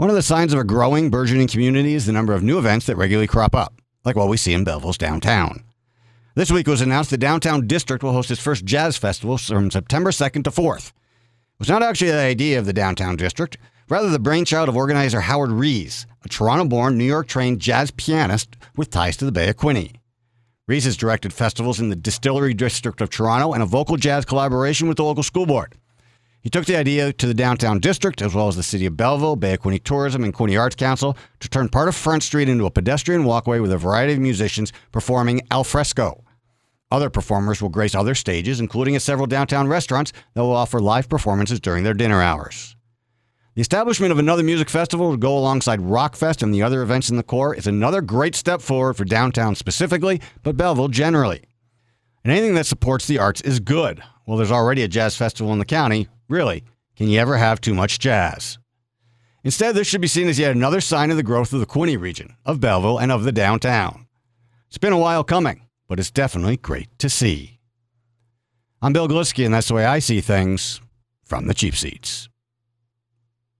One of the signs of a growing, burgeoning community is the number of new events that regularly crop up, like what we see in Belleville's downtown. This week was announced the Downtown District will host its first jazz festival from September 2nd to 4th. It was not actually the idea of the Downtown District, rather the brainchild of organizer Howard Rees, a Toronto-born, New York-trained jazz pianist with ties to the Bay of Quinte. Rees has directed festivals in the Distillery District of Toronto and a vocal jazz collaboration with the local school board. He took the idea to the downtown district, as well as the city of Belleville, Bay of Tourism, and Quinte Arts Council, to turn part of Front Street into a pedestrian walkway with a variety of musicians performing al fresco. Other performers will grace other stages, including at several downtown restaurants that will offer live performances during their dinner hours. The establishment of another music festival to go alongside Rockfest and the other events in the core is another great step forward for downtown specifically, but Belleville generally. And anything that supports the arts is good. Well, there's already a jazz festival in the county. Really, can you ever have too much jazz? Instead, this should be seen as yet another sign of the growth of the Quinte region, of Belleville, and of the downtown. It's been a while coming, but it's definitely great to see. I'm Bill Glisky, and that's the way I see things from the cheap seats.